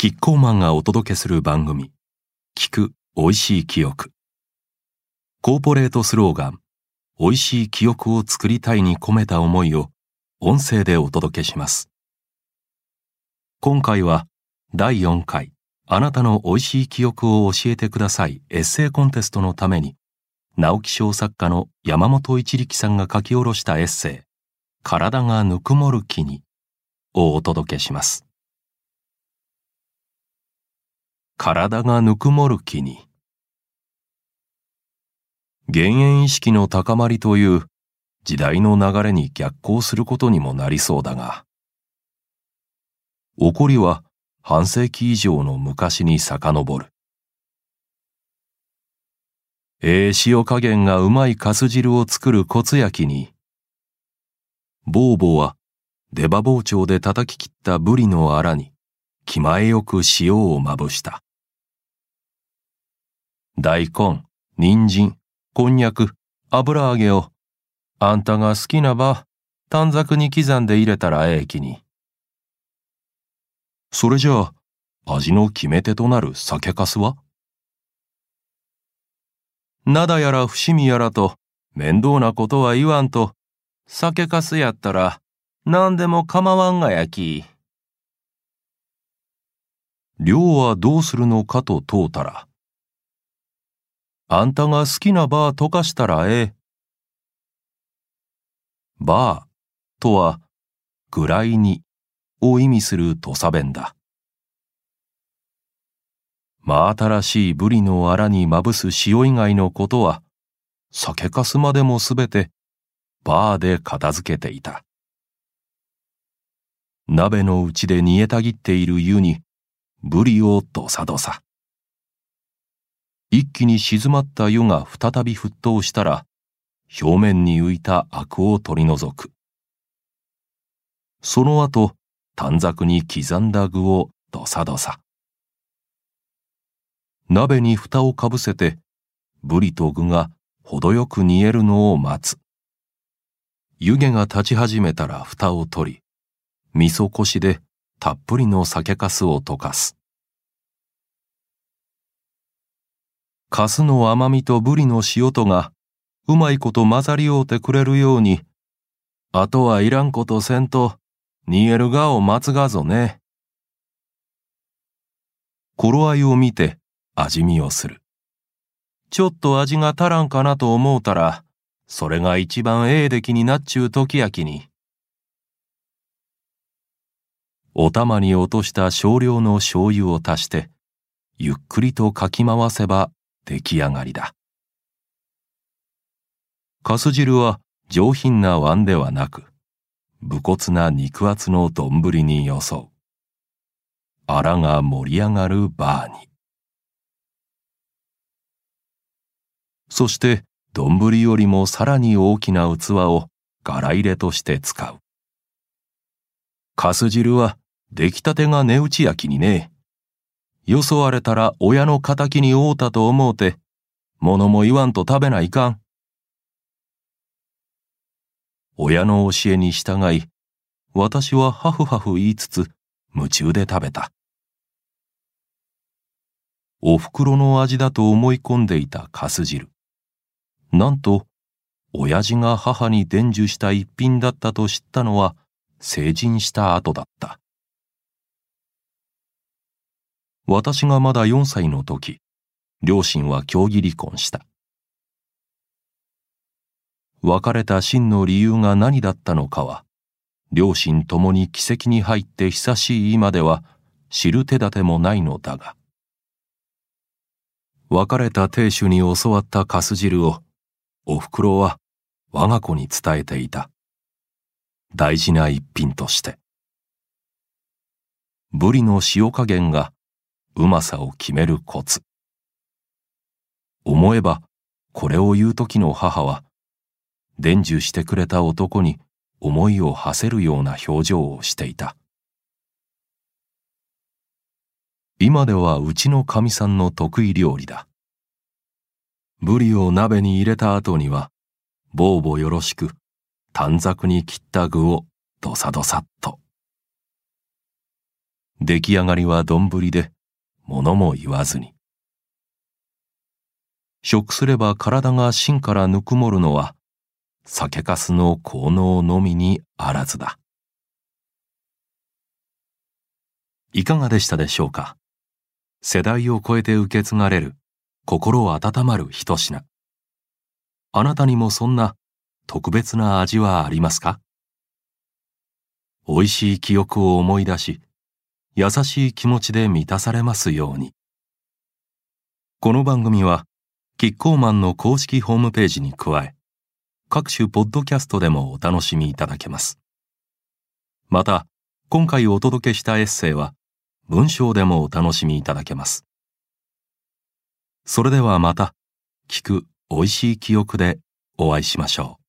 キッコーマンがお届けする番組、聞く美味しい記憶。コーポレートスローガン、美味しい記憶を作りたいに込めた思いを音声でお届けします。今回は第4回、あなたの美味しい記憶を教えてくださいエッセイコンテストのために、直木賞作家の山本一力さんが書き下ろしたエッセイ、体がぬくもる気にをお届けします。体がぬくもる気に。減塩意識の高まりという時代の流れに逆行することにもなりそうだが、起こりは半世紀以上の昔に遡る。ええ塩加減がうまいかす汁を作るコツ焼きに、ボーボーは出刃包丁で叩き切ったブリのアラに気前よく塩をまぶした。大根、人参、こんにゃく、油揚げを、あんたが好きなば、短冊に刻んで入れたらええ気に。それじゃあ、味の決め手となる酒粕は？灘やら伏見やらと、面倒なことは言わんと、酒粕やったら、何でも構わんがやき。量はどうするのかと問うたら、あんたが好きなバー溶かしたらええ。バーとは、ぐらいにを意味する土佐弁だ。真新しいブリのアラにまぶす塩以外のことは、酒かすまでもすべてバーで片付けていた。鍋の内で煮えたぎっている湯に、ブリをどさどさ。一気に静まった湯が再び沸騰したら、表面に浮いたアクを取り除く。その後、短冊に刻んだ具をどさどさ。鍋に蓋をかぶせて、ブリと具が程よく煮えるのを待つ。湯気が立ち始めたら蓋を取り、味噌こしでたっぷりの酒粕を溶かす。カスの甘みとブリの塩とがうまいこと混ざり合うてくれるように、あとはいらんことせんと煮えるがを待つがぞね。頃合いを見て味見をする。ちょっと味が足らんかなと思うたら、それが一番ええ出来になっちゅう時やきに。お玉に落とした少量の醤油を足して、ゆっくりとかき回せば出来上がりだ。かす汁は上品な碗ではなく、武骨な肉厚の丼によそう。あらが盛り上がるバーに。そして、丼よりもさらに大きな器を柄入れとして使う。かす汁は出来たてが値打ち焼きにね。よそわれたら親の仇に会うたと思うて、物も言わんと食べないかん。親の教えに従い、私はハフハフ言いつつ、夢中で食べた。お袋の味だと思い込んでいたかす汁。なんと、親父が母に伝授した一品だったと知ったのは、成人した後だった。私がまだ4歳の時、両親は協議離婚した。別れた真の理由が何だったのかは、両親ともに奇跡に入って久しい今では知る手立てもないのだが。別れた亭主に教わったかす汁を、おふくろは我が子に伝えていた。大事な一品として。ブリの塩加減がうまさを決めるコツ。思えば、これを言う時の母は、伝授してくれた男に思いを馳せるような表情をしていた。今ではうちのかみさんの得意料理だ。ブリを鍋に入れた後には、ぼうぼよろしく、短冊に切った具をどさどさっと。出来上がりは丼で物も言わずに。食すれば体が芯からぬくもるのは酒粕の効能のみにあらずだ。いかがでしたでしょうか？世代を超えて受け継がれる心温まる一品。あなたにもそんな特別な味はありますか？美味しい記憶を思い出し優しい気持ちで満たされますように。この番組はキッコーマンの公式ホームページに加え各種ポッドキャストでもお楽しみいただけます。また今回お届けしたエッセイは文章でもお楽しみいただけます。それではまた聞く美味しい記憶でお会いしましょう。